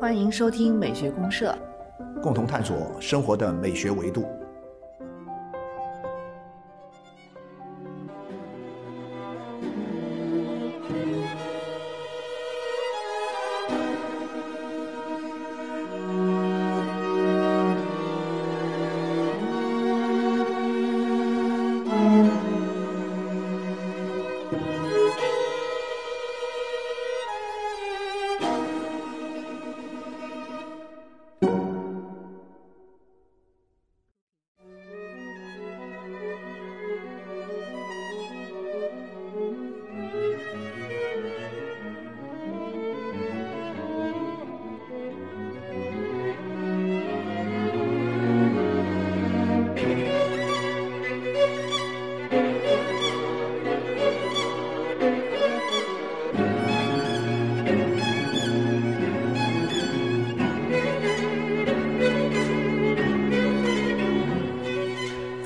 欢迎收听美学公社。共同探索生活的美学维度。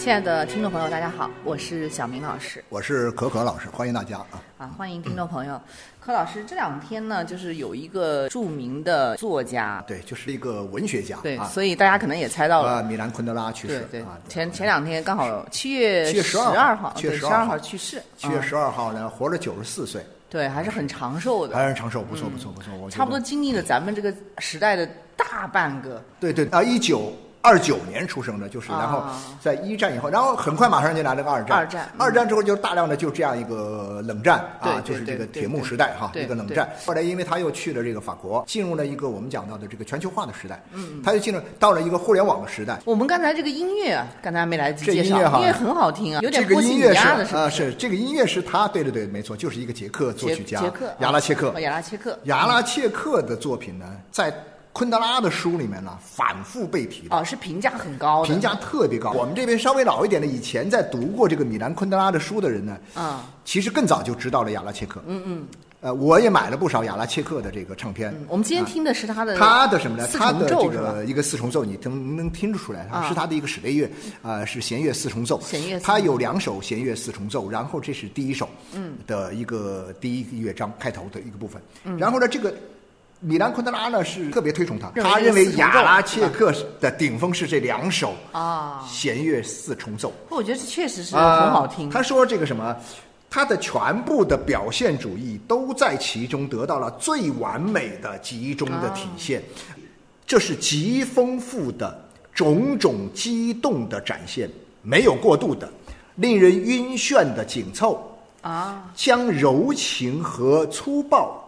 亲爱的听众朋友，大家好，我是小明老师。我是可可老师，欢迎大家啊！啊，欢迎听众朋友。柯老师，这两天呢，就是有一个著名的作家，对，就是一个文学家，对，啊所以大家可能也猜到啊，了。米兰昆德拉去世，对对啊，，前前两天刚好七月七月十二号七月12对十二号号去世，嗯七月十二号呢，活了九十四岁，对，还是很长寿的，还是长寿，不错不错不错，我差不多经历了咱们这个时代的大半个。对对啊，一九二九年出生的，就是啊然后在一战以后，然后很快马上就来了个二战，二战嗯二战之后就大量的就这样一个冷战啊，就是这个铁幕时代哈，对一个冷战。后来因为他又去了这个法国，进入了一个我们讲到的这个全球化的时代，嗯，他就进入到了一个互联网的时代。我们刚才这个音乐啊，刚才还没来得及这介绍，音乐哈很好听啊，有点这个波西米音乐是亚的，是啊，是？这个音乐是他，对对对，没错，就是一个捷克作曲家捷克亚拉切克哦。亚拉切克。亚拉切克的作品呢，在昆德拉的书里面呢，反复被提到。哦，是评价很高的，评价特别高。我们这边稍微老一点的，以前在读过这个米兰昆德拉的书的人呢，嗯其实更早就知道了亚拉切克。嗯嗯。呃，我也买了不少亚拉切克的这个唱片。我们今天听的是他的他的什么呢？他的这个一个四重奏，你能能听得出来，它啊是他的一个室内乐，呃，是弦乐四重奏。弦乐四重奏它有两首弦乐四重奏，然后这是第一首，嗯，的一个第一个乐章开头的一个部分。嗯然后呢，这个米兰昆德拉呢是特别推崇他，他认为这个四重奏亚拉切克的顶峰是这两首啊弦乐四重奏。我觉得这确实是啊很好听。他说这个什么，他的全部的表现主义都在其中得到了最完美的集中的体现，这是极丰富的种种激动的展现，没有过度的，令人晕眩的紧凑，啊，将柔情和粗暴、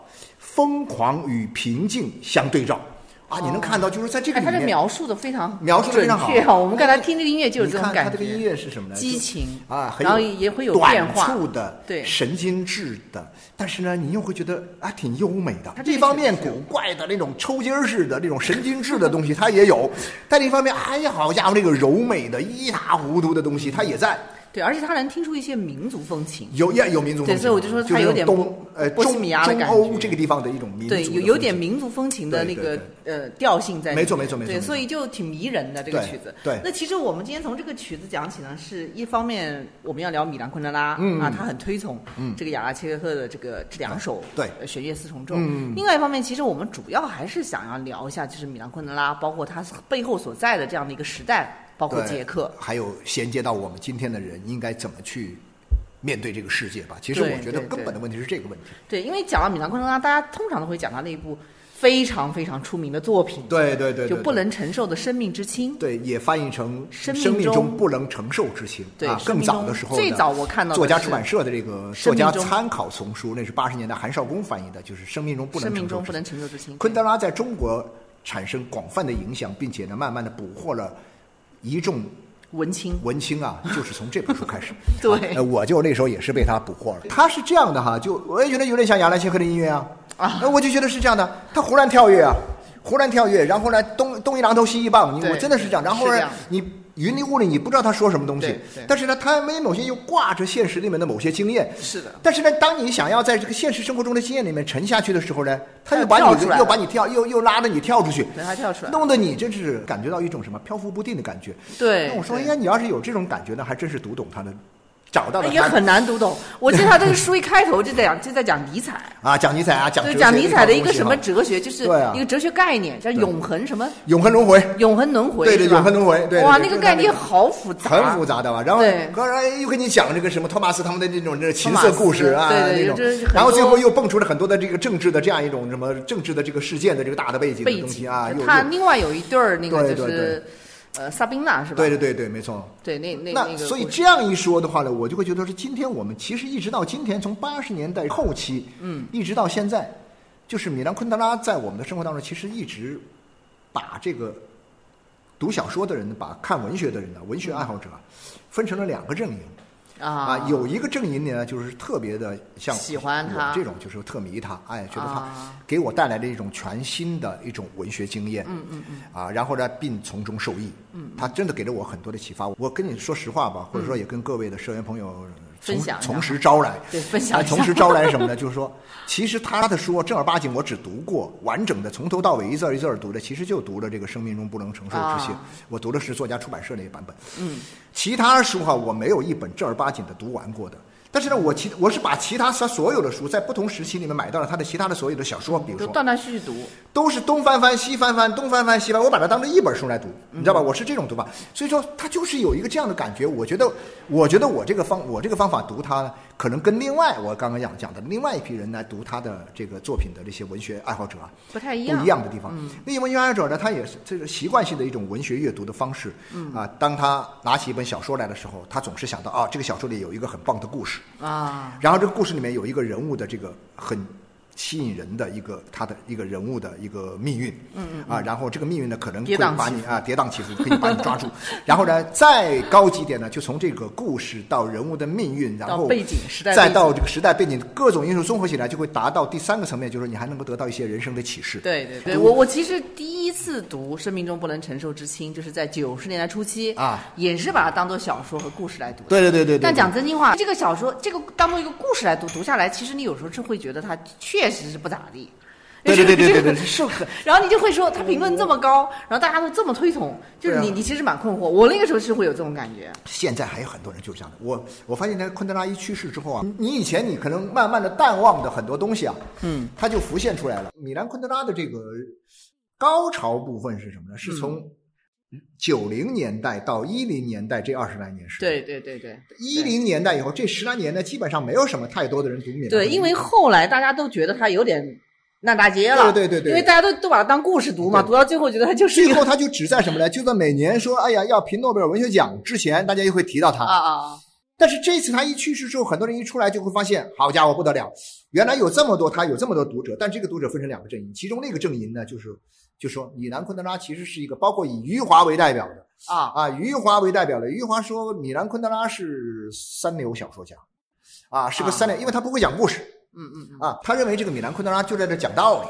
疯狂与平静相对照。啊，你能看到，就是在这个哎，他里面，这描述的非常描述的非常好啊！我们刚才听这个音乐就有这种感觉。看它这个音乐是什么呢？激情啊，很然后也会有变化短促的，对神经质的，但是呢，你又会觉得啊，挺优美的一方面古怪的那种抽筋儿似的那种神经质的东西，它也有；但另一方面，哎呀，好家伙，这个柔美的一塌糊涂的东西，它也在。对，而且他能听出一些民族风情。有呀有民族风情，对所以我就说他有点东呃中波西米亚的中感觉欧这个地方的一种民族的对，有有点民族风情的那个呃调性在。没错没错没错对，所以就挺迷人的这个曲子。对那其实我们今天从这个曲子讲起呢，是一方面我们要聊米兰昆德拉，嗯啊，他很推崇这个雅拉切赫的这个这两首对呃弦乐四重奏。嗯另外一方面，其实我们主要还是想要聊一下，就是米兰昆德拉，包括他背后所在的这样的一个时代，包括对捷克。还有衔接到我们今天的人应该怎么去面对这个世界吧。其实我觉得根本的问题是这个问题。对，因为讲到米兰昆德拉，大家通常都会讲到那一部非常非常出名的作品，对对对，对就不能承受的生命之轻。对，也翻译成生命中中不能承受之轻。对啊，更早的时候的，最早我看到作家出版社的这个作家参考丛书，那是八十年代韩少功翻译的，就是生命中不能生命承受不能承受之轻。昆德拉在中国产生广泛的影响，并且呢，慢慢的捕获了一众文青，文青啊，就是从这本书开始。对呃，我就那时候也是被他捕获了。他是这样的哈，就我也觉得有点像亚兰切克的音乐啊，啊呃我就觉得是这样的，他忽然跳跃啊，忽然跳跃，然后呢，东东一榔头西一棒，你我真的是这样。然后呢你云里雾里，你不知道他说什么东西。但是呢，他们某些又挂着现实里面的某些经验。是的。但是呢，当你想要在这个现实生活中的经验里面沉下去的时候呢，他又把你又把你跳，又又拉着你跳出去，对他跳出来弄得你真是感觉到一种什么漂浮不定的感觉。对那我说，对。应该你要是有这种感觉呢，还真是读懂他的找到了也很难读懂。我记得他这个书一开头就在讲就在讲尼采，啊，讲尼采啊，讲就讲尼采的一个什么哲学，就是一个哲学概念，叫永恒什么永恒轮回，永恒轮回，对对，永恒轮回，对，哇，那个概念。好复杂，很复杂的吧？然后对刚才又跟你讲这个什么托马斯他们的那种这情色故事啊，对对那种就是，然后最后又蹦出了很多的这个政治的这样一种什么政治的这个事件的这个大的背景的东西啊，他另外有一对儿那个就是呃萨宾娜是吧？对对对对，没错。对，那那那那个所以这样一说的话呢，我就会觉得说，今天我们其实一直到今天，从八十年代后期，嗯，一直到现在，就是米兰昆德拉在我们的生活当中，其实一直把这个读小说的人，把看文学的人呢，文学爱好者，分成了两个阵营。啊。啊，有一个阵营呢，就是特别的像喜欢他。我这种，就是特迷他，哎，觉得他啊。给我带来了一种全新的一种文学经验，嗯嗯嗯，啊，然后呢，并从中受益，嗯，他真的给了我很多的启发。我跟你说实话吧，或者说也跟各位的社员朋友从分享从实招来，从实招来什么呢？就是说，其实他的书正儿八经我只读过完整的，从头到尾一字儿一字儿读的，其实就读了这个《生命中不能承受之轻》啊我读的是作家出版社那个版本，嗯，其他书哈，我没有一本正儿八经的读完过的。但是呢，我其我是把其他他所有的书，在不同时期里面买到了他的其他的所有的小说，比如说断断续续读，都是东翻翻西翻翻，东翻翻西翻，我把它当成一本书来读，你知道吧？我是这种读法，所以说他就是有一个这样的感觉。我觉得，我觉得我这个方我这个方法读它呢，可能跟另外我刚刚讲讲的另外一批人来读他的这个作品的这些文学爱好者啊，不太一样，不一样的地方。那些文学爱好者呢，他也是这个习惯性的一种文学阅读的方式。嗯。啊，当他拿起一本小说来的时候，他总是想到啊，这个小说里有一个很棒的故事，啊，然后这个故事里面有一个人物的这个很吸引人的一个他的一个人物的一个命运，嗯嗯啊，然后这个命运呢可能会把你啊跌宕起伏，可以把你抓住，然后呢再高级点呢，就从这个故事到人物的命运，然后背景时代再到这个时代背景各种因素综合起来，就会达到第三个层面，就是你还能够得到一些人生的启示。对对对，我我其实第一次读《生命中不能承受之轻》，就是在九十年代初期啊，也是把它当做小说和故事来读。对对对对对。但讲真心话，这个小说这个当做一个故事来读，读下来，其实你有时候是会觉得它确实是不咋地。对对对对对是很然后你就会说他评论这么高，然后大家都这么推崇，就是你、啊你其实蛮困惑。我那个时候是会有这种感觉。现在还有很多人就是这样的。我我发现，那昆德拉一去世之后啊，你以前你可能慢慢的淡忘的很多东西啊，嗯，它就浮现出来了。米兰昆德拉的这个高潮部分是什么呢？是从九零年代到一零年代这二十来年时间。对对对对一零年代以后，这十来年呢，基本上没有什么太多的人读米兰昆德拉。对，因为后来大家都觉得他有点烂大街了，对对对对因为大家都都把它当故事读嘛，读到最后觉得他就是最后他就只在什么呢？就在每年说哎呀要评诺贝尔文学奖之前，大家又会提到他。啊啊啊，但是这次他一去世之后，很多人一出来就会发现，好家伙不得了，原来有这么多他有这么多读者，但这个读者分成两个阵营，其中那个阵营呢，就是就说米兰昆德拉其实是一个包括以余华为代表的啊啊，余华为代表的，余华说米兰昆德拉是三流小说家，啊是个三流，因为他不会讲故事嗯嗯嗯啊，他认为这个米兰昆德拉就在这讲道理。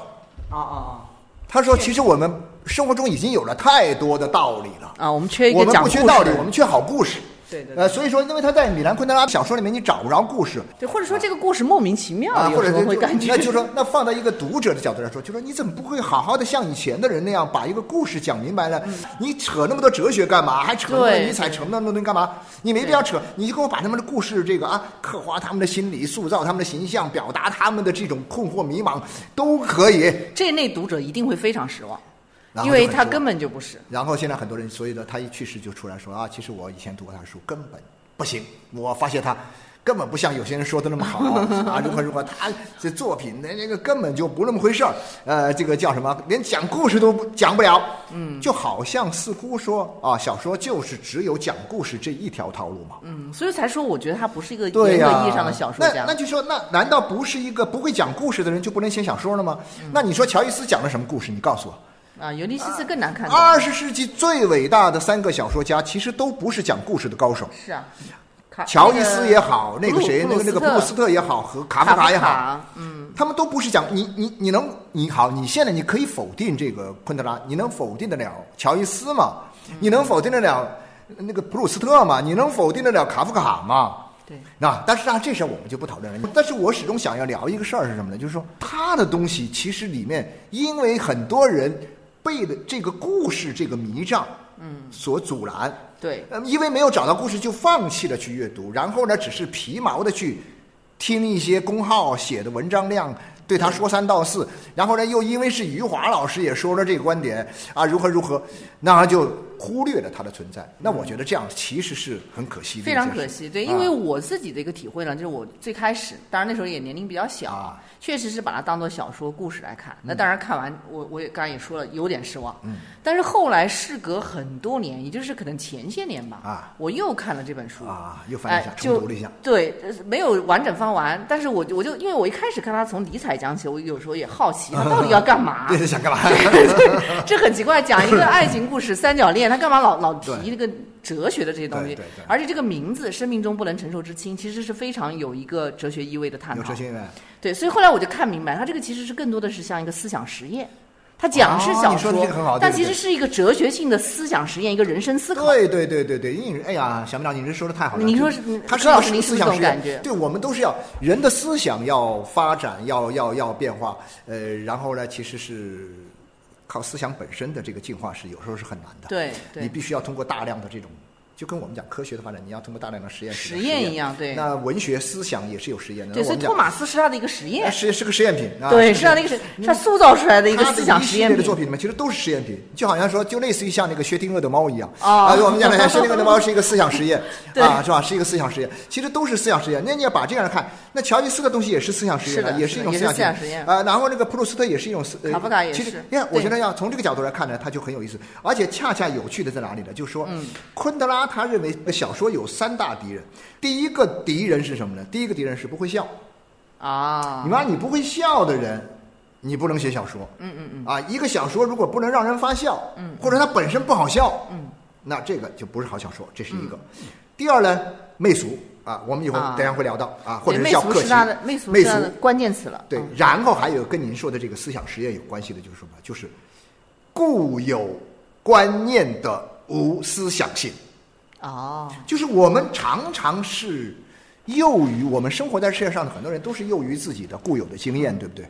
啊啊啊他说：“其实我们生活中已经有了太多的道理了，啊啊，我们缺一我们个讲故事不缺道理，我们缺好故事。对对呃，所以说，因为他在米兰昆德拉小说里面你找不着故事，对，或者说这个故事莫名其妙，啊，或者会感觉，那就说，那放在一个读者的角度来说，就说你怎么不会好好的像以前的人那样把一个故事讲明白呢？你扯那么多哲学干嘛？还扯那么尼采，扯那么多东西干嘛？你没必要扯，你就给我把他们的故事这个啊，刻画他们的心理，塑造他们的形象，表达他们的这种困惑迷茫，都可以。这类读者一定会非常失望，因为他根本就不是。然后现在很多人，所以呢，他一去世就出来说啊，其实我以前读过他的书，根本不行，我发现他根本不像有些人说的那么好 啊，如何如何，他这作品那那个根本就不那么回事儿，呃，这个叫什么，连讲故事都讲不了，嗯，就好像似乎说啊，小说就是只有讲故事这一条套路嘛。嗯，所以才说，我觉得他不是一个严格意义上的小说家。那那就说，那难道不是一个不会讲故事的人就不能写小说了吗？嗯那你说乔伊斯讲了什么故事？你告诉我。啊，尤尼西斯更难看懂。二十世纪最伟大的三个小说家，其实都不是讲故事的高手。是啊，卡乔伊斯也好，那个谁，那个那个普鲁斯特特也好，和卡夫卡卡也好，嗯，他们都不是讲你你你能你好，你现在你可以否定这个昆德拉，你能否定得了乔伊斯吗？你能否定得了那个普鲁斯特吗？你能否定得了卡夫卡吗？对，那但是啊，这事儿我们就不讨论了。但是我始终想要聊一个事儿是什么呢？就是说他的东西其实里面，因为很多人被的这个故事这个迷障，嗯，所阻拦，对，呃，因为没有找到故事就放弃了去阅读，然后呢，只是皮毛的去听一些公号写的文章量。对他说三道四，然后呢，又因为是余华老师也说了这个观点啊，如何如何，那就忽略了它的存在。那我觉得这样其实是很可惜的，非常可惜。对，因为啊我自己的一个体会呢，就是我最开始，当然那时候也年龄比较小，啊确实是把它当做小说故事来看。那当然看完，我我也刚才也说了，有点失望。嗯。但是后来事隔很多年，也就是可能前些年吧，啊，我又看了这本书。啊，又翻了一下，重读了一下。对，呃没有完整翻完，但是我我就因为我一开始看他从理财讲起，我有时候也好奇他 到底要干嘛。对，想干嘛？这很奇怪，讲一个爱情故事三角恋，他干嘛老老提对这个哲学的这些东西？而且这个名字“生命中不能承受之轻”，其实是非常有一个哲学意味的探讨。有哲学院。对，所以后来我就看明白，他这个其实是更多的是像一个思想实验。他讲是小说但其实是一个哲学性的思想实验，一个人生思考。对对对对对，因为哎呀，小明长，你这说的太好了。你说就是嗯它是老师一个您是思想实验感觉对我们都是要人的思想要发展，要要要变化，呃，然后呢，其实是靠思想本身的这个进化是有时候是很难的。对对你必须要通过大量的这种。就跟我们讲科学的发展，你要通过大量的实验实验一样对那文学思想也是有实验的。对，所以托马斯是他的一个实验实。是是个实验品啊。对，是是他的一个，是他塑造出来的一个思想实验品。列的作品里面，其实都是实验品，就好像说，就类似于像那个薛定谔的猫一样哦啊，我们讲的薛定谔的猫是一个思想实验 啊，是吧？是一个思想实验，其实都是思想实验。那你要把这样看，那乔伊斯的东西也是思想实验的也是一种思想实验啊。然后那个普鲁斯特也是一种思，呃卡夫卡也其实是你看，我对觉得要从这个角度来看呢，它就很有意思，而且恰恰有趣的在哪里呢？就是说，嗯昆德拉他认为小说有三大敌人，第一个敌人是什么呢？第一个敌人是不会笑。啊你，妈，你不会笑的人，你不能写小说。嗯嗯嗯，啊，一个小说如果不能让人发笑，嗯或者它本身不好笑，嗯，那这个就不是好小说，这是一个。第二呢，媚俗啊，我们以后啊等一下会聊到啊，或者是叫客气，是他的媚俗关键词了。对嗯，然后还有跟您说的这个思想实验有关系的，就是什么？就是固有观念的无思想性。哦，就是我们常常是囿于我们生活在世界上的很多人都是囿于自己的固有的经验，对不对？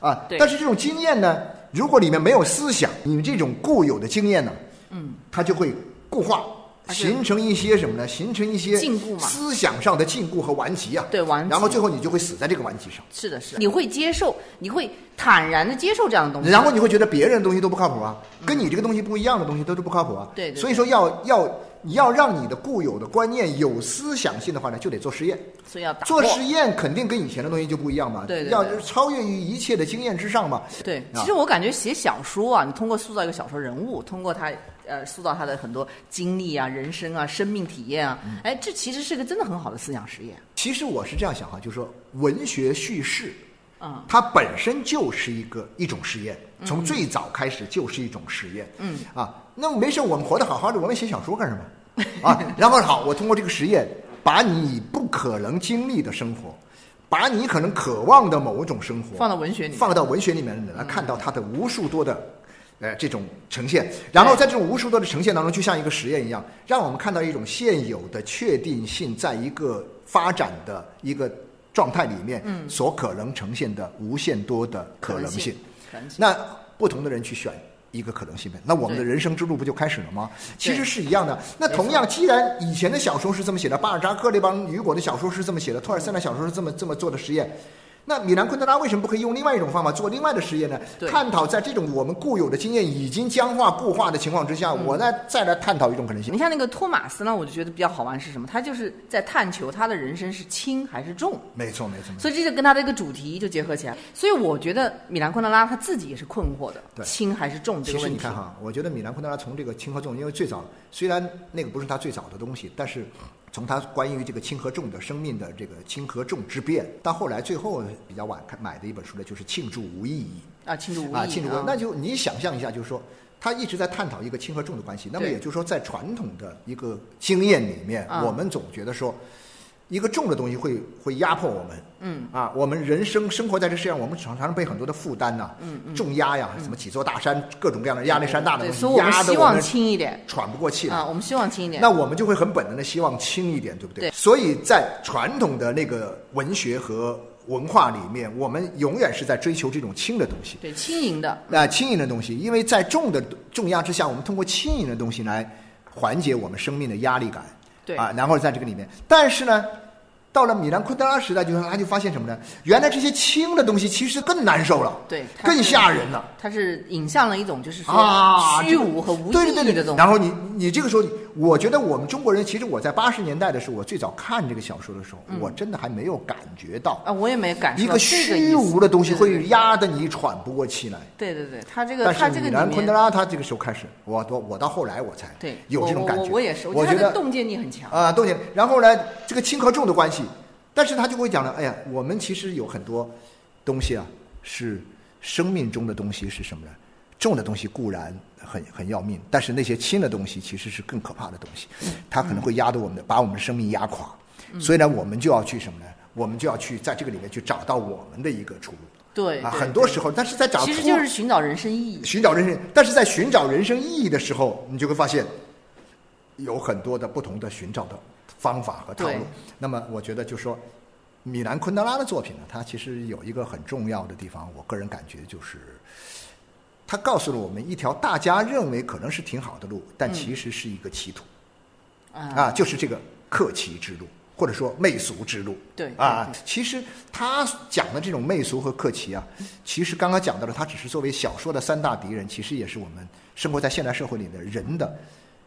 啊，对但是这种经验呢，如果里面没有思想，你们这种固有的经验呢，嗯，它就会固化，形成一些什么呢？形成一些禁锢嘛思想上的禁锢和顽疾啊。对顽疾然后最后你就会死在这个顽疾上，是的，是的，你会接受，你会坦然的接受这样的东西。然后你会觉得别人的东西都不靠谱啊，跟你这个东西不一样的东西都是不靠谱啊。对对对所以说要要你要让你的固有的观念有思想性的话呢，就得做实验。所以要打做实验肯定跟以前的东西就不一样嘛，对对对要超越于一切的经验之上嘛。对，啊其实我感觉写小说啊，你通过塑造一个小说人物，通过他呃塑造他的很多经历啊、人生啊、生命体验啊，嗯哎，这其实是个真的很好的思想实验。其实我是这样想哈，就是说文学叙事嗯它本身就是一个一种实验，从最早开始就是一种实验。嗯啊，那没事，我们活得好好的，我们写小说干什么？啊，然后好，我通过这个实验，把你不可能经历的生活，把你可能渴望的某种生活放到文学里面放到文学里面来看到它的无数多的。呃，这种呈现，然后在这种无数多的呈现当中，就像一个实验一样，让我们看到一种现有的确定性，在一个发展的一个状态里面，嗯所可能呈现的无限多的可能性。可能性那不同的人去选一个可能性呗，那我们的人生之路不就开始了吗？其实是一样的。那同样，既然以前的小说是这么写的，巴尔扎克那帮雨果的小说是这么写的，托尔斯泰的小说是这么这么做的实验。那米兰昆德拉为什么不可以用另外一种方法做另外的实验呢？探讨在这种我们固有的经验已经僵化固化的情况之下，嗯我呢再来探讨一种可能性你。像那个托马斯呢，我就觉得比较好玩是什么？他就是在探求他的人生是轻还是重。没错，没错，没错。所以这就跟他的一个主题就结合起来。所以我觉得米兰昆德拉他自己也是困惑的，对轻还是重这其个问题。实你看哈，我觉得米兰昆德拉从这个轻和重，因为最早虽然那个不是他最早的东西，但是从他关于这个轻和重的生命的这个轻和重之变，到后来最后比较晚看买的一本书呢，就是《庆祝无意义。啊，庆祝无》啊，意义庆祝无，那就你想象一下，就是说。他一直在探讨一个轻和重的关系，那么也就是说，在传统的一个经验里面，啊。我们总觉得说，一个重的东西会会压迫我们，嗯啊，我们人生生活在这世界上，我们常常被很多的负担呐、嗯嗯重压呀，什么几座大山，各种各样的压力山大的，东西，所以我们压得希望们轻一点喘不过气来。啊，我们希望轻一点。那我们就会很本能的希望轻一点，对不对？对所以在传统的那个文学和文化里面，我们永远是在追求这种轻的东西。对轻盈的，那、轻盈的东西，因为在重的重压之下，我们通过轻盈的东西来缓解我们生命的压力感。对啊，然后在这个里面，但是呢，到了米兰昆德拉时代，就他就发现什么呢？原来这些轻的东西其实更难受了，对，更吓人了。它是引向了一种就是说啊，虚无和无意对对对对。然后你你这个时候，我觉得我们中国人，其实我在八十年代的时候，我最早看这个小说的时候，我真的还没有感觉到啊，我也没感一个虚无的东西会压得你喘不过气来。对对对，他这个但他这个是米兰昆德拉他这个时候开始，我我我到后来我才对有这种感觉。我也是，我觉得觉得他的洞见力很强。啊，动静。然后呢，这个轻和重的关系，但是他就会讲了，哎呀，我们其实有很多东西啊，是生命中的东西是什么呢？重的东西固然很很要命，但是那些轻的东西其实是更可怕的东西，它可能会压得我们的，把我们的生命压垮。所以呢，我们就要去什么呢？我们就要去在这个里面去找到我们的一个出路。啊，对对对很多时候，但是在找其实就是寻找人生意义。寻找人生，但是在寻找人生意义的时候，你就会发现有很多的不同的寻找的方法和套路。那么，我觉得就说米兰昆德拉的作品呢，它其实有一个很重要的地方，我个人感觉就是，它告诉了我们一条大家认为可能是挺好的路，但其实是一个歧途、啊。啊，就是这个克奇之路。或者说媚俗之路，对啊其实他讲的这种媚俗和克奇啊，其实刚刚讲到了，他只是作为小说的三大敌人，其实也是我们生活在现代社会里的人的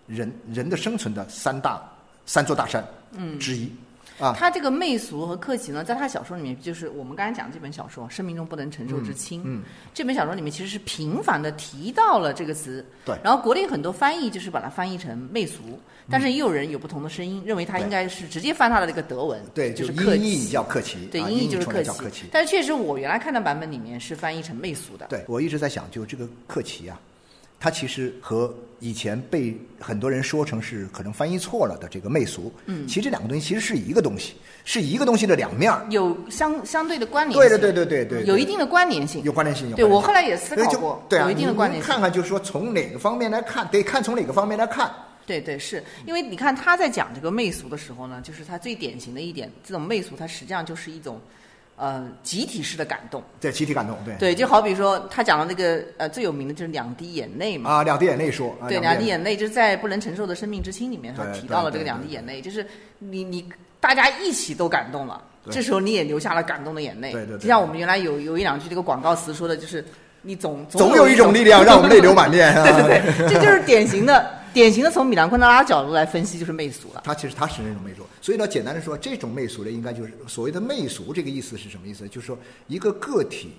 人人的生存的三大三座大山嗯。之一啊。他这个媚俗和客气呢，在他小说里面，就是我们刚才讲这本小说《生命中不能承受之轻》。嗯，这本小说里面其实是频繁的提到了这个词。对然后国内很多翻译就是把它翻译成媚俗，但是也有人有不同的声音，认为他应该是直接翻他的这个德文，对，就是客音译气。叫克奇，对，啊音译就是客气叫克奇。但是确实，我原来看的版本里面是翻译成媚俗的。对，我一直在想，就这个克奇啊，它其实和以前被很多人说成是可能翻译错了的这个媚俗，嗯，其实这两个东西其实是一个东西，是一个东西的两面儿，有相相对的关联性，对对对对对对，有一定的关联性。有关联性。有对我后来也思考过，对啊，有一定的关联性。看看，就是说从哪个方面来看，得看从哪个方面来看。对对，是因为你看他在讲这个媚俗的时候呢，就是他最典型的一点，这种媚俗它实际上就是一种，呃，集体式的感动。对，集体感动，对对，就好比说他讲的那个呃最有名的就是两滴眼泪嘛。啊，两滴眼泪说，啊对，两滴眼泪就是在不能承受的生命之轻里面，他提到了这个两滴眼泪，就是你你大家一起都感动了，这时候你也流下了感动的眼泪。对对对就像我们原来有有一两句这个广告词说的，就是你总总有一种力量让我们泪流满面。啊对对对，这就是典型的典型的从米兰昆德拉角度来分析，就是媚俗了。他其实他是那种媚俗，所以呢，简单的说，这种媚俗呢，应该就是所谓的媚俗这个意思是什么意思？就是说一个个体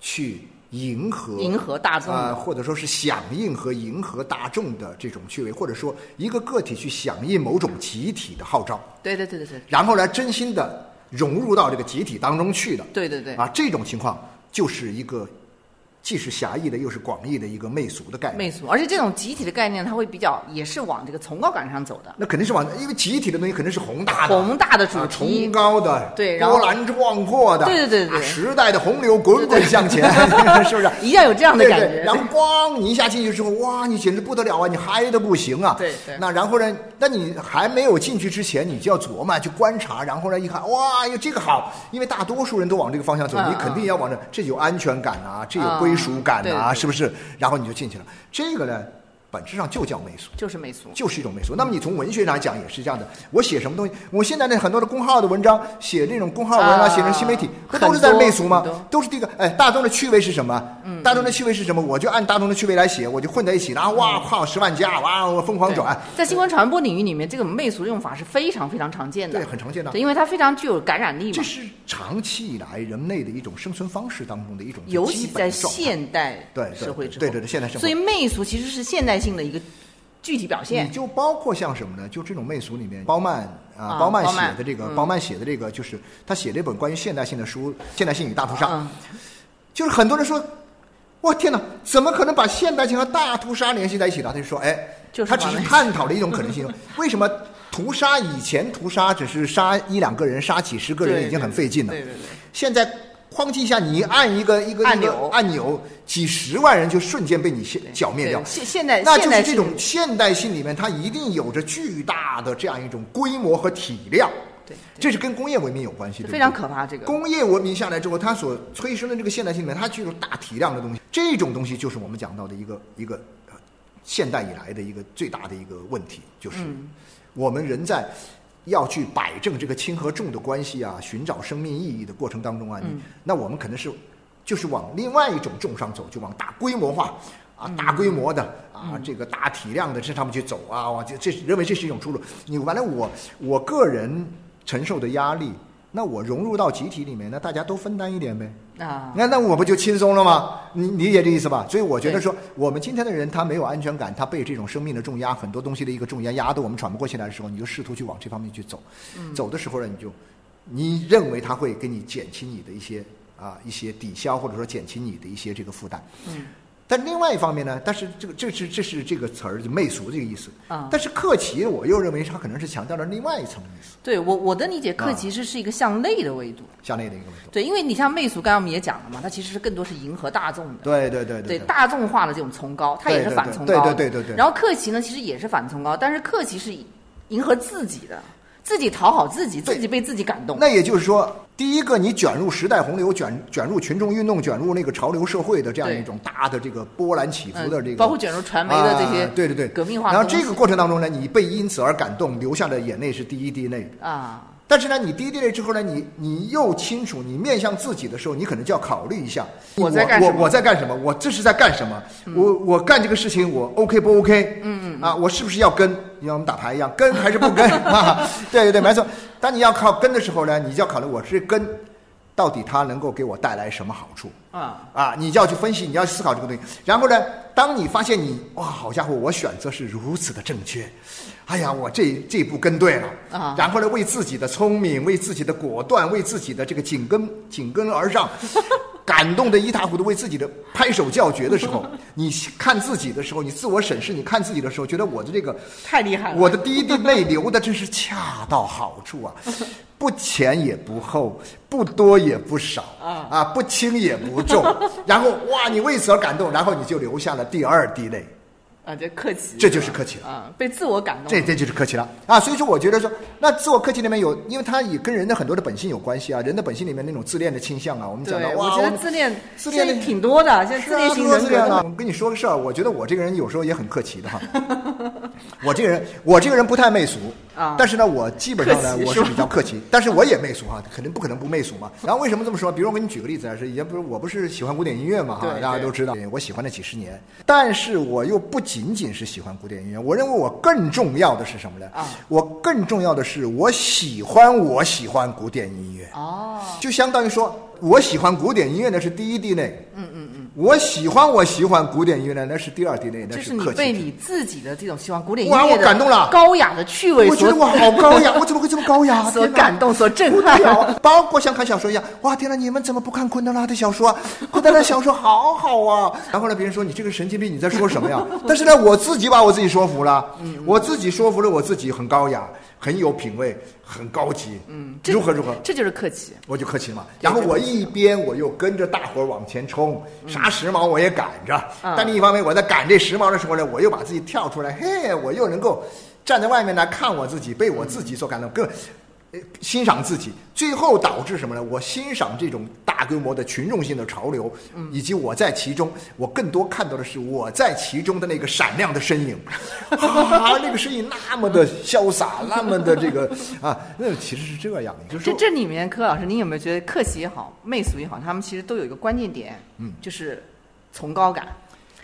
去迎合迎合大众的啊、或者说是响应和迎合大众的这种趣味，或者说一个个体去响应某种集体的号召，对对对对对然后呢，真心的融入到这个集体当中去的。对对对，啊，这种情况就是一个既是狭义的又是广义的一个媚俗的概念。媚俗，而且这种集体的概念，它会比较也是往这个崇高感上走的，那肯定是往，因为集体的东西肯定是宏大的、宏大的主啊题崇。高的、对波澜壮阔的，对对对对啊时代的洪流滚滚向前，是不是？一定要有这样的感觉。对然后咣，你一下进去之后，哇，你简直不得了啊！你嗨的不行啊！对对那然后呢？那你还没有进去之前，你就要琢磨、去观察，然后呢，一看，哇，哟，这个好，因为大多数人都往这个方向走，嗯你肯定要往这，这有安全感啊，这有嗯归属感啊，是不是？然后你就进去了。这个呢，本质上就叫媚俗。就是媚俗。就是一种媚俗。那么你从文学上来讲也是这样的。我写什么东西？我现在呢很多的公号的文章，写这种公号文啊，啊写成新媒体，不都是在媚俗吗？都是这个，哎，大众的趣味是什么？嗯，大众的趣味是什么？我就按大众的趣味来写，我就混在一起，然后哇靠，十万加，哇，我疯狂转，在新闻传播领域里面，这个媚俗用法是非常非常常见的，对，很常见的对，。因为它非常具有感染力嘛，这是长期以来人类的一种生存方式当中的一种基尤其在现代社会之后，对对对现代社会所以媚俗其实是现代性的一个具体表你现。就包括像什么呢？就这种媚俗里面，包曼啊，啊包曼写的这个，嗯包曼写的这个，就是他写了一本关于现代性的书《现代性与大屠杀》。嗯，就是很多人说，我天哪，怎么可能把现代性和大屠杀联系在一起呢？他就说，哎，他只是探讨了一种可能性。为什么屠杀以前屠杀只是杀一两个人，杀几十个人已经很费劲了，对对对，现在。哐叽一下，你一按一个一个按钮。按钮，几十万人就瞬间被你消剿灭掉。现现代那就是这种现代性里面，它一定有着巨大的这样一种规模和体量，对，这是跟工业文明有关系，对对？非常可怕。这个。工业文明下来之后，它所催生的这个现代性里面，它具有大体量的东西，这种东西就是我们讲到的一个一个呃现代以来的一个最大的一个问题，就是嗯。我们人在要去摆正这个轻和重的关系啊，寻找生命意义的过程当中啊，那我们可能是就是往另外一种重上走，就往大规模化啊、大规模的啊、这个大体量的这上面去走啊，我这这认为这是一种出路。你完了我我个人承受的压力，那我融入到集体里面，那大家都分担一点呗。啊，那那我不就轻松了吗？你你理解这意思吧？所以我觉得说，我们今天的人他没有安全感，他被这种生命的重压、很多东西的一个重压压得我们喘不过气来的时候，你就试图去往这方面去走。走的时候呢，你就你认为他会给你减轻你的一些啊一些抵消，或者说减轻你的一些这个负担。嗯。但另外一方面呢，但是这个这是这是这个词儿就媚俗这个意思。啊但是克奇，我又认为他可能是强调了另外一层意思，对我我的理解，克奇其实是一个向内的维度。向内的一个维度。对，因为你像媚俗，刚刚我们也讲了嘛，它其实是更多是迎合大众的。对对对对对。大众化的这种崇高，它也是反崇高的。对对对对对然后克奇呢，其实也是反崇高，但是克奇是迎合自己的，自己讨好自己，自己被自己感动。那也就是说，第一个你卷入时代洪流，卷卷入群众运动，卷入那个潮流社会的这样一种大的这个波澜起伏的这个，嗯包括卷入传媒的这些啊对对对。革命化然后这个过程当中呢，你被因此而感动，流下的眼泪是第一滴泪。啊，但是呢，你第一滴泪之后呢，你你又清楚，你面向自己的时候，你可能就要考虑一下，我在干什我我在干什么？我这是在干什么？我我干这个事情，我 OK 不 OK？嗯嗯啊，我是不是要跟？像我们打牌一样，跟 还是不跟？啊，对对对，没错。当你要靠跟的时候呢，你就要考虑我是跟，到底它能够给我带来什么好处？啊，啊，你就要去分析，你要去思考这个东西。然后呢，当你发现你哇，好家伙，我选择是如此的正确，哎呀，我这这步跟对了。啊。然后呢，为自己的聪明，为自己的果断，为自己的这个紧跟紧跟而上，感动的一塌糊涂，为自己的拍手叫绝的时候，你看自己的时候，你自我审视，你看自己的时候，觉得我的这个太厉害了。我的第一滴泪流的真是恰到好处啊，不前也不后，不多也不少啊。不轻也不重，然后哇，你为此而感动，然后你就流下了第二滴泪，啊，这客气，这就是客气了啊，被自我感动。这这就是客气了啊！所以说，我觉得说，那自我客气里面有，因为它也跟人的很多的本性有关系啊，人的本性里面那种自恋的倾向啊，我们讲到，哇，我觉得自恋自恋的挺多的，现在是啊自恋型。人格呢我跟你说个事儿，我觉得我这个人有时候也很客气的哈。我这个人，我这个人不太媚俗啊但是呢，我基本上呢我是比较客气，但是我也媚俗哈，肯定不可能不媚俗嘛。然后为什么这么说？比如我给你举个例子啊，是以前不是我不是喜欢古典音乐嘛哈，大家都知道，我喜欢了几十年，但是我又不仅仅是喜欢古典音乐，我认为我更重要的是什么呢？啊我更重要的是我喜欢我喜欢古典音乐。哦，就相当于说，我喜欢古典音乐的是第一滴泪，嗯嗯嗯，我喜欢我喜欢古典音乐呢，那是第二滴泪，那就是你客气之被你自己的这种喜欢古典音哇乐的我感动了高雅的趣味我觉得我好高雅，我怎么会这么高雅？所感动、所震撼。包括像看小说一样，哇天哪，你们怎么不看昆德拉的小说啊？昆德拉小说好好啊。然后呢，别人说你这个神经病，你在说什么呀？但是呢，我自己把我自己说服了，我自己说服了我自己，很高雅，很有品位，很高级，嗯，如何如何？这就是客气。我就客气嘛。然后我一边我又跟着大伙儿往前冲，啥时髦我也赶着。嗯但另一方面，我在赶这时髦的时候呢，我又把自己跳出来，嘿，我又能够站在外面呢看我自己，被我自己所感动，更。呃欣赏自己，最后导致什么呢？我欣赏这种大规模的群众性的潮流，以及我在其中，我更多看到的是我在其中的那个闪亮的身影，啊，那个身影那么的潇洒，那么的这个 啊，那其实是这样的，就是这这里面，柯老师，您有没有觉得客气也好，媚俗也好，他们其实都有一个关键点，嗯，就是崇高感。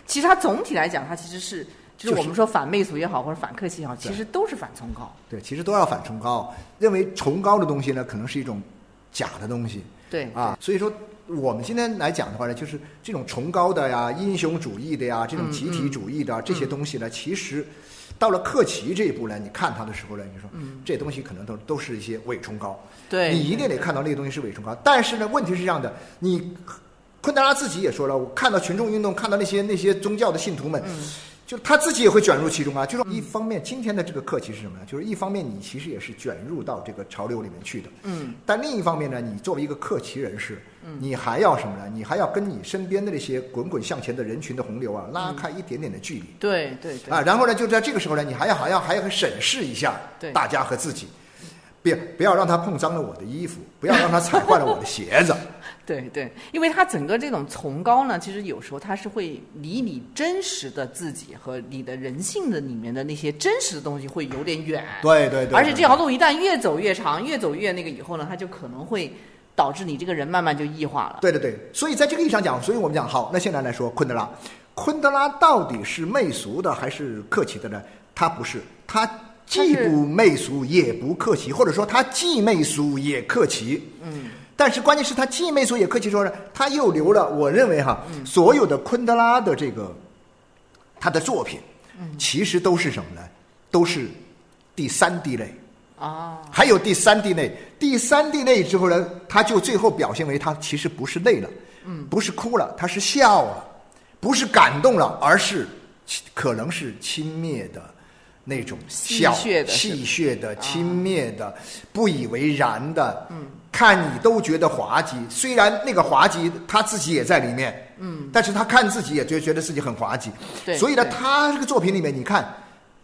其实它总体来讲，它其实是，就是我们说反媚俗也好，或者反客气也好，其实都是反崇高。对，其实都要反崇高，认为崇高的东西呢，可能是一种假的东西对啊。所以说，我们今天来讲的话呢，就是这种崇高的呀、英雄主义的呀、这种集体主义的、啊这些东西呢，其实到了克奇这一步呢，你看它的时候呢，你说，这东西可能都都是一些伪崇高。对你一定得看到那个东西是伪崇高。但是呢，问题是这样的，你昆德拉自己也说了，我看到群众运动，看到那些那些宗教的信徒们。就他自己也会卷入其中啊，就是一方面，今天的这个课题是什么呢？就是一方面你其实也是卷入到这个潮流里面去的，嗯，但另一方面呢，你作为一个客奇人士，你还要什么呢？你还要跟你身边的那些滚滚向前的人群的洪流啊，拉开一点点的距离。对对对，啊，然后呢，就在这个时候呢，你还要还要还要审视一下对大家和自己，别不要让他碰脏了我的衣服，不要让他踩坏了我的鞋子。对对，因为他整个这种崇高呢，其实有时候他是会离你真实的自己和你的人性的里面的那些真实的东西会有点远。对对对，而且这条路一旦越走越长，越走越那个以后呢，它就可能会导致你这个人慢慢就异化了。对对对，所以在这个意义上讲，所以我们讲好，那现在来说昆德拉，昆德拉到底是媚俗的还是客气的呢？他不是，他既不媚俗也不客气，或者说他既媚俗也客气。嗯。但是关键是他既没说也客气，说呢，他又留了。我认为哈，所有的昆德拉的这个他的作品，其实都是什么呢？都是第三滴泪啊。还有第三滴泪，第三滴泪之后呢，他就最后表现为他其实不是累了，嗯，不是哭了，他是笑了，不是感动了，而是可能是轻蔑的。那种笑戏谑的、轻蔑的、不以为然的，嗯，看你都觉得滑稽。虽然那个滑稽他自己也在里面，嗯，但是他看自己也觉觉得自己很滑稽。对，所以呢，他这个作品里面，你看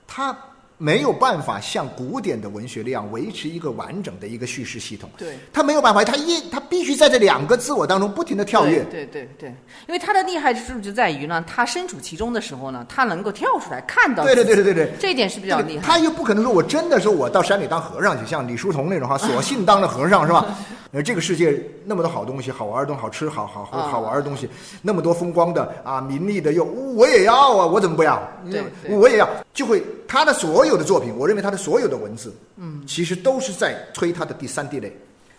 他。没有办法像古典的文学那样维持一个完整的一个叙事系统。对，他没有办法，他一他必须在这两个自我当中不停的跳跃。对对对，因为他的厉害之处就在于呢，他身处其中的时候呢，他能够跳出来看到。对对对对对对，这一点是比较厉害。他又不可能说我真的说我到山里当和尚去，像李叔同那种哈，索性当了和尚是吧？呃，这个世界那么多好东西，好玩的东西，好吃好好好玩的东西，那么多风光的啊，名利的又我也要啊，我怎么不要？对，我也要，就会他的所有的作品，我认为他的所有的文字，嗯，其实都是在推他的第三地类，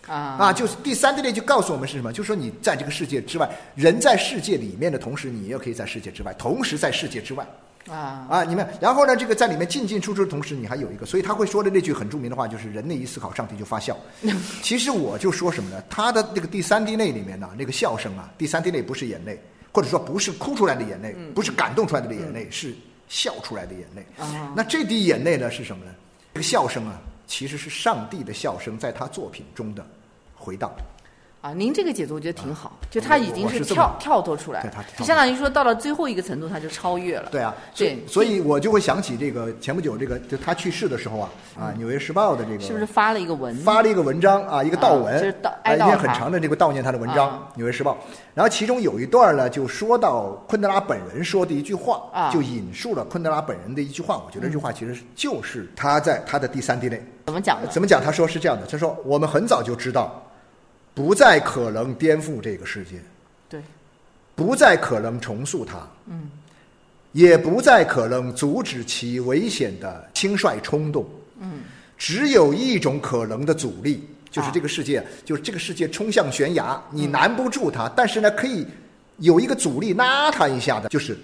啊啊，就是第三地类就告诉我们是什么？就是说你在这个世界之外，人在世界里面的同时，你也可以在世界之外，同时在世界之外。啊啊！你们，然后呢？这个在里面进进出出的同时，你还有一个，所以他会说的那句很著名的话，就是“人类一思考，上帝就发笑”。其实我就说什么呢？他的那个第三滴泪里面呢，那个笑声啊，第三滴泪不是眼泪，或者说不是哭出来的眼泪，不是感动出来的眼泪，是笑出来的眼泪。那这滴眼泪呢是什么呢？这个笑声啊，其实是上帝的笑声，在他作品中的回荡。啊，您这个解读我觉得挺好，就他已经是跳跳脱出来了，就相当于说到了最后一个程度，他就超越了。对啊，对，所以我就会想起这个前不久这个就他去世的时候啊，啊，《纽约时报》的这个是不是发了一个文？发了一个文章啊，一个悼文，就是悼一篇很长的这个悼念他的文章，《纽约时报》。然后其中有一段呢，就说到昆德拉本人说的一句话，就引述了昆德拉本人的一句话。我觉得这句话其实就是他在他的第三地内怎么讲的？怎么讲？他说是这样的，他说我们很早就知道。不再可能颠覆这个世界，对，不再可能重塑它，嗯，也不再可能阻止其危险的轻率冲动，嗯，只有一种可能的阻力，就是这个世界，就是这个世界冲向悬崖，你拦不住它，但是呢，可以有一个阻力拉它一下的，就是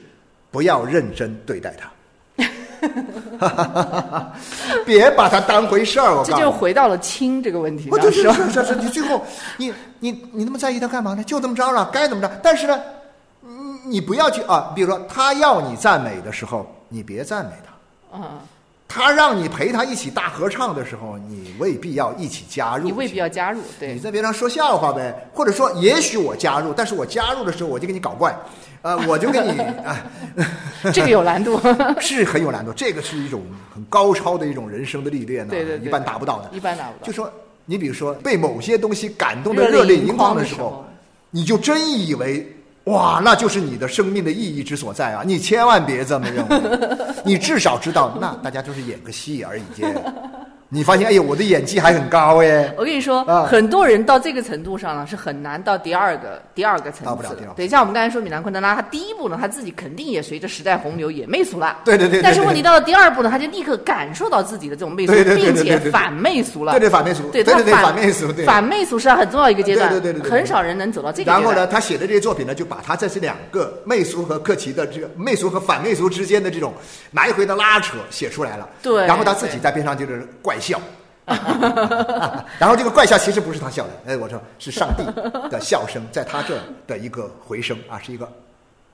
不要认真对待它。别把它当回事儿，我这就回到了亲这个问题上，是是是是，你最后你你你那么在意他干嘛呢？就这么着了，该怎么着？但是呢，你你不要去啊，比如说他要你赞美的时候，你别赞美他。嗯。他让你陪他一起大合唱的时候，你未必要一起加入。你未必要加入，对。你在边上说笑话呗，或者说，也许我加入，但是我加入的时候我就给你搞怪，呃，我就给你啊。这个有难度，是很有难度。这个是一种很高超的一种人生的历练呢，对对，一般达不到的。一般达不到。就说你比如说被某些东西感动的热泪盈眶的时候，你就真以为。哇，那就是你的生命的意义之所在啊！你千万别这么认为，你至少知道，那大家就是演个戏而已。你发现，哎呦，我的演技还很高哎！我跟你说，很多人到这个程度上呢，是很难到第二个第二个层次。到不了第二。对，像我们刚才说米兰昆德拉，他第一步呢，他自己肯定也随着时代洪流也媚俗了。对对对。但是问题到了第二步呢，他就立刻感受到自己的这种媚俗，并且反媚俗了。对对反媚俗。对对对反媚俗。反媚俗是很重要一个阶段。对对对对。很少人能走到这个。然后呢，他写的这些作品呢，就把他在这两个媚俗和克奇的这个媚俗和反媚俗之间的这种来回的拉扯写出来了。对。然后他自己在边上就是怪笑。然后这个怪笑其实不是他笑的，哎，我说是上帝的笑声，在他这的一个回声啊，是一个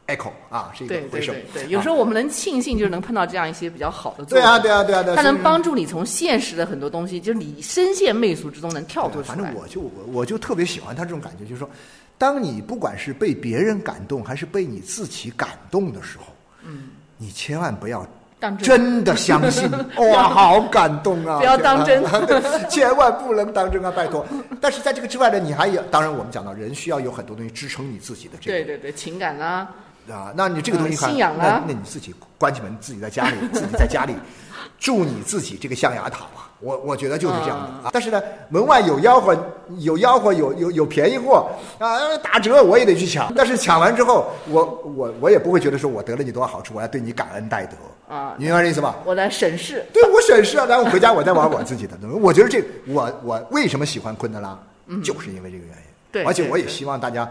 echo 啊，是一个回声。对对对，有时候我们能庆幸，就是能碰到这样一些比较好的作品。对啊对啊对啊对。它能帮助你从现实的很多东西，就是你深陷媚俗之中，能跳脱出来。反正我就我我就特别喜欢他这种感觉，就是说，当你不管是被别人感动，还是被你自己感动的时候，嗯，你千万不要。当真真的相信，哇，好感动啊！不要当真 千万不能当真啊，拜托。但是在这个之外呢，你还有，当然我们讲到人需要有很多东西支撑你自己的这个对对对，情感啦、啊，那你这个东西嗯看，信仰啊那那你自己关起门，自己在家里，自己在家里 住你自己这个象牙塔吧。我我觉得就是这样的嗯啊。但是呢，门外有吆喝，有吆喝，有有有便宜货啊，打折我也得去抢。但是抢完之后，我我我也不会觉得说我得了你多少好处，我要对你感恩戴德啊你明白这意思吧？我来审视。对我审视啊，然后回家我再玩我自己的。我觉得这我我为什么喜欢昆德拉，就是因为这个原因。嗯对而且我也希望大家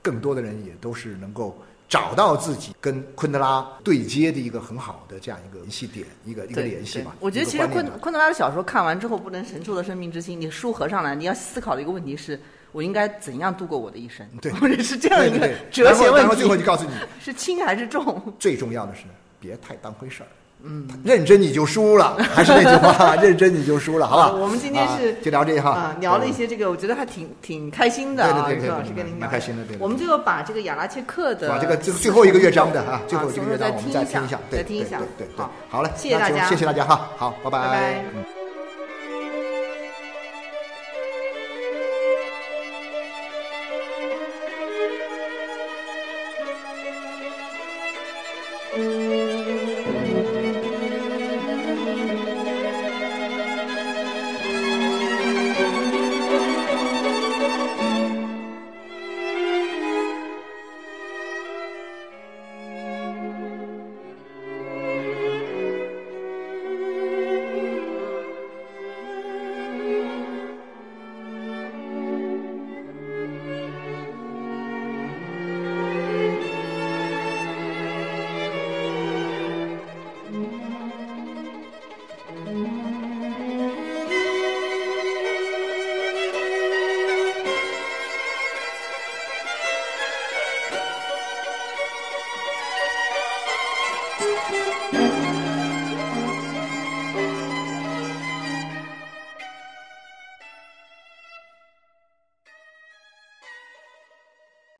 更多的人也都是能够找到自己跟昆德拉对接的一个很好的这样一个联系点，一个一个联系吧。我觉得其实昆昆德拉的小说看完之后，不能承受的生命之心，你书合上来，你要思考的一个问题是：我应该怎样度过我的一生？对 或者是这样一个哲学问题。然后最后就告诉你，是轻还是重？最重要的是别太当回事儿。嗯，认真你就输了，还是那句话，认真你就输了，好吧？好我们今天是啊就聊这哈，啊，聊了一些这个，我觉得还挺挺开心的啊，对对对对周老师跟您聊蛮开心的对我们最后把这个亚拉切克的把这个最最后一个乐章的啊，最后这个乐章啊我们再听一下，对再听一下对对对对，好好嘞，谢谢大家谢谢大家哈，好，拜拜拜嗯